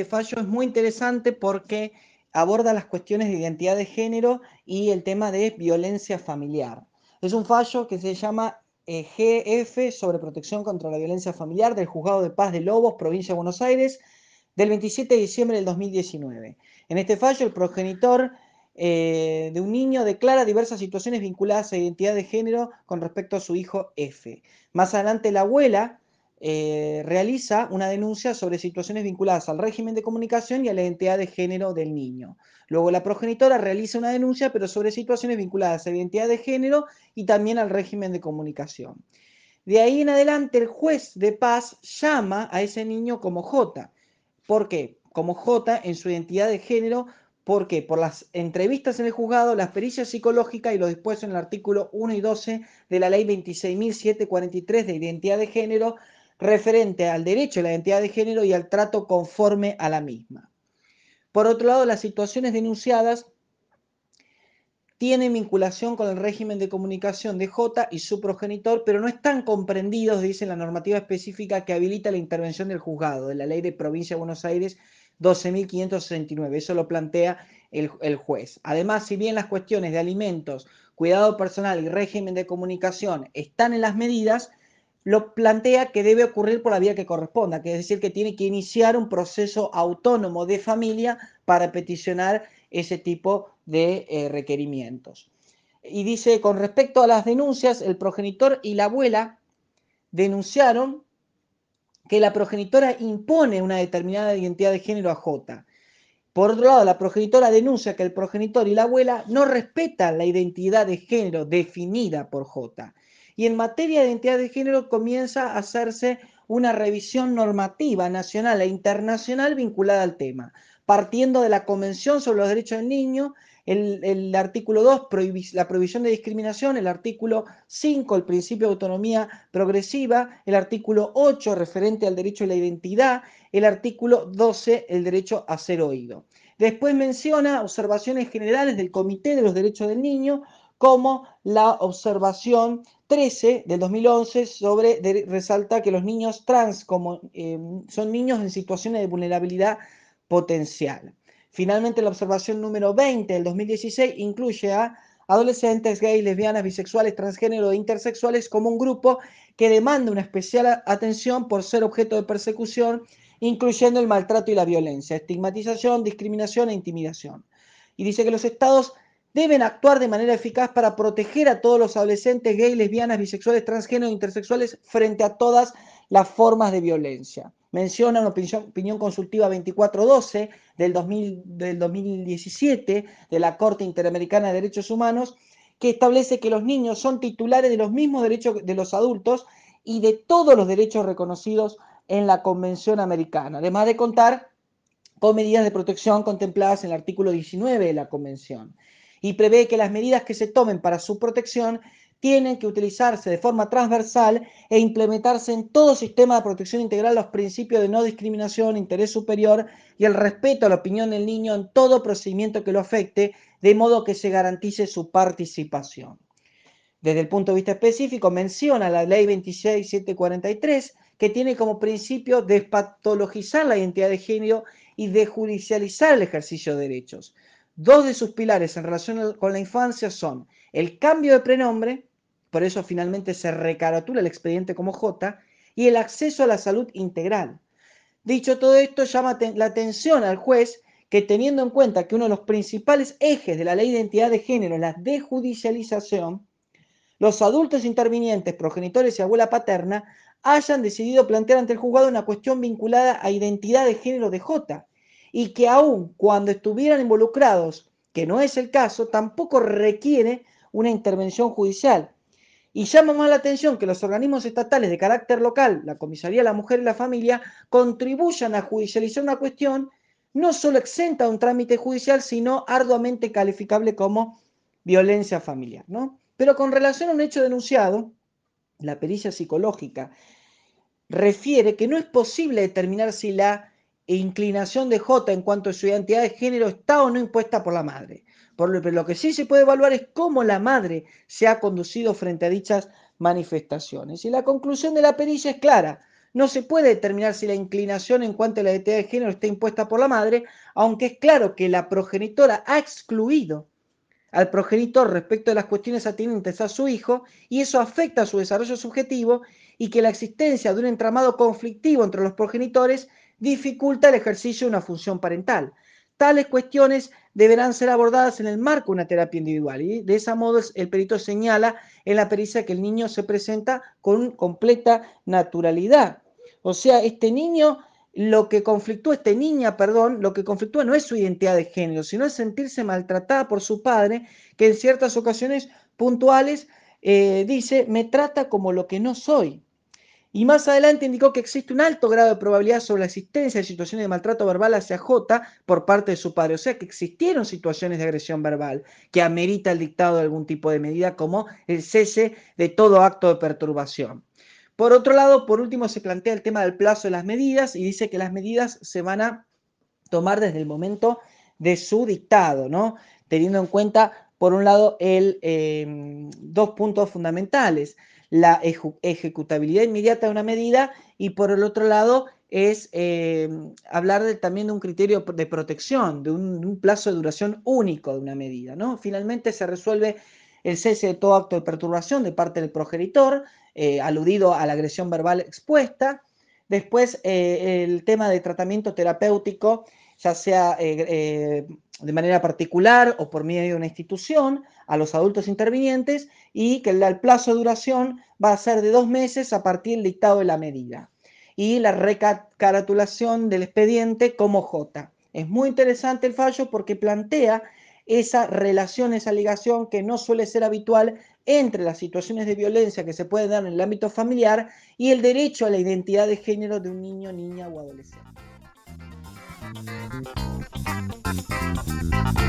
este fallo es muy interesante porque aborda las cuestiones de identidad de género y el tema de violencia familiar. Es un fallo que se llama eh, GF sobre protección contra la violencia familiar del Juzgado de Paz de Lobos, provincia de Buenos Aires, del 27 de diciembre del 2019. En este fallo, el progenitor eh, de un niño declara diversas situaciones vinculadas a identidad de género con respecto a su hijo F. Más adelante, la abuela eh, realiza una denuncia sobre situaciones vinculadas al régimen de comunicación y a la identidad de género del niño. Luego la progenitora realiza una denuncia, pero sobre situaciones vinculadas a la identidad de género y también al régimen de comunicación. De ahí en adelante, el juez de paz llama a ese niño como J. ¿Por qué? Como J en su identidad de género. ¿Por qué? Por las entrevistas en el juzgado, las pericias psicológicas y lo dispuesto en el artículo 1 y 12 de la ley 26.743 de identidad de género, referente al derecho a la identidad de género y al trato conforme a la misma. Por otro lado, las situaciones denunciadas tienen vinculación con el régimen de comunicación de J y su progenitor, pero no están comprendidos, dice la normativa específica que habilita la intervención del juzgado, de la ley de provincia de Buenos Aires 12.569. Eso lo plantea el, el, juez. Además, si bien las cuestiones de alimentos, cuidado personal y régimen de comunicación están en las medidas, lo plantea que debe ocurrir por la vía que corresponda, que es decir, que tiene que iniciar un proceso autónomo de familia para peticionar ese tipo de eh, requerimientos. Y dice, con respecto a las denuncias, el progenitor y la abuela denunciaron que la progenitora impone una determinada identidad de género a J. Por otro lado, la progenitora denuncia que el progenitor y la abuela no respetan la identidad de género definida por J y en materia de identidad de género comienza a hacerse una revisión normativa nacional e internacional vinculada al tema, partiendo de la Convención sobre los Derechos del Niño, el, artículo 2, la prohibición de discriminación, el artículo 5, el principio de autonomía progresiva, el artículo 8, referente al derecho a la identidad, el artículo 12, el derecho a ser oído. Después menciona observaciones generales del Comité de los Derechos del Niño, como la observación 13 del 2011 sobre, resalta que los niños trans como, em, son niños en situaciones de vulnerabilidad potencial. Finalmente, la observación número 20 del 2016 incluye a adolescentes gays, lesbianas, bisexuales, transgénero e intersexuales como un grupo que demanda una especial atención por ser objeto de persecución, incluyendo el maltrato y la violencia, estigmatización, discriminación e intimidación. Y dice que los estados deben actuar de manera eficaz para proteger a todos los adolescentes gays, lesbianas, bisexuales, transgénero e intersexuales frente a todas las formas de violencia. Menciona una opinión, consultiva 2412 del, 2000, del 2017 de la Corte Interamericana de Derechos Humanos que establece que los niños son titulares de los mismos derechos de los adultos y de todos los derechos reconocidos en la Convención Americana, además de contar con medidas de protección contempladas en el artículo 19 de la Convención y prevé que las medidas que se tomen para su protección tienen que utilizarse de forma transversal e implementarse en todo sistema de protección integral los principios de no discriminación, interés superior y el respeto a la opinión del niño en todo procedimiento que lo afecte, de modo que se garantice su participación. Desde el punto de vista específico, menciona la ley 26743, que tiene como principio despatologizar la identidad de género y desjudicializar el ejercicio de derechos. Dos de sus pilares en relación con la infancia son el cambio de prenombre, por eso finalmente se recaratula el expediente como J, y el acceso a la salud integral. Dicho todo esto, llama la atención al juez que teniendo en cuenta que uno de los principales ejes de la ley de identidad de género es la desjudicialización, los adultos intervinientes, progenitores y abuela paterna, hayan decidido plantear ante el juzgado una cuestión vinculada a identidad de género de J, y que aun cuando estuvieran involucrados, que no es el caso, tampoco requiere una intervención judicial. Y llama más la atención que los organismos estatales de carácter local, la Comisaría de la Mujer y la Familia, contribuyan a judicializar una cuestión no solo exenta de un trámite judicial, sino arduamente calificable como violencia familiar. ¿no? Pero con relación a un hecho denunciado, la pericia psicológica refiere que no es posible determinar si la inclinación de J en cuanto a su identidad de género está o no impuesta por la madre. Por lo, que sí se puede evaluar es cómo la madre se ha conducido frente a dichas manifestaciones. Y la conclusión de la pericia es clara. no se puede determinar si la inclinación en cuanto a la identidad de género está impuesta por la madre, aunque es claro que la progenitora ha excluido al progenitor respecto de las cuestiones atinentes a su hijo y eso afecta a su desarrollo subjetivo y que la existencia de un entramado conflictivo entre los progenitores dificulta el ejercicio de una función parental. Tales cuestiones deberán ser abordadas en el marco de una terapia individual y de ese modo el perito señala en la pericia que el niño se presenta con completa naturalidad. O sea, este niño lo que conflictúa, esta niña, perdón, lo que conflictúa no es su identidad de género, sino es sentirse maltratada por su padre, que en ciertas ocasiones puntuales eh, dice, me trata como lo que no soy. Y más adelante indicó que existe un alto grado de probabilidad sobre la existencia de situaciones de maltrato verbal hacia J por parte de su padre. O sea que existieron situaciones de agresión verbal que amerita el dictado de algún tipo de medida como el cese de todo acto de perturbación. Por otro lado, por último, se plantea el tema del plazo de las medidas y dice que las medidas se van a tomar desde el momento de su dictado, ¿no? Teniendo en cuenta, por un lado, el, em, dos puntos fundamentales, la ejecutabilidad inmediata de una medida y por el otro lado es em, hablar también de un criterio de protección, de un, plazo de duración único de una medida, ¿no? Finalmente se resuelve el cese de todo acto de perturbación de parte del progenitor, eh, aludido a la agresión verbal expuesta. Después, eh, el tema de tratamiento terapéutico, ya sea eh, de manera particular o por medio de una institución, a los adultos intervinientes y que el, plazo de duración va a ser de dos meses a partir del dictado de la medida. Y la recaratulación del expediente como J. Es muy interesante el fallo porque plantea esa relación, esa ligación que no suele ser habitual entre las situaciones de violencia que se pueden dar en el ámbito familiar y el derecho a la identidad de género de un niño, niña o adolescente. Thank you.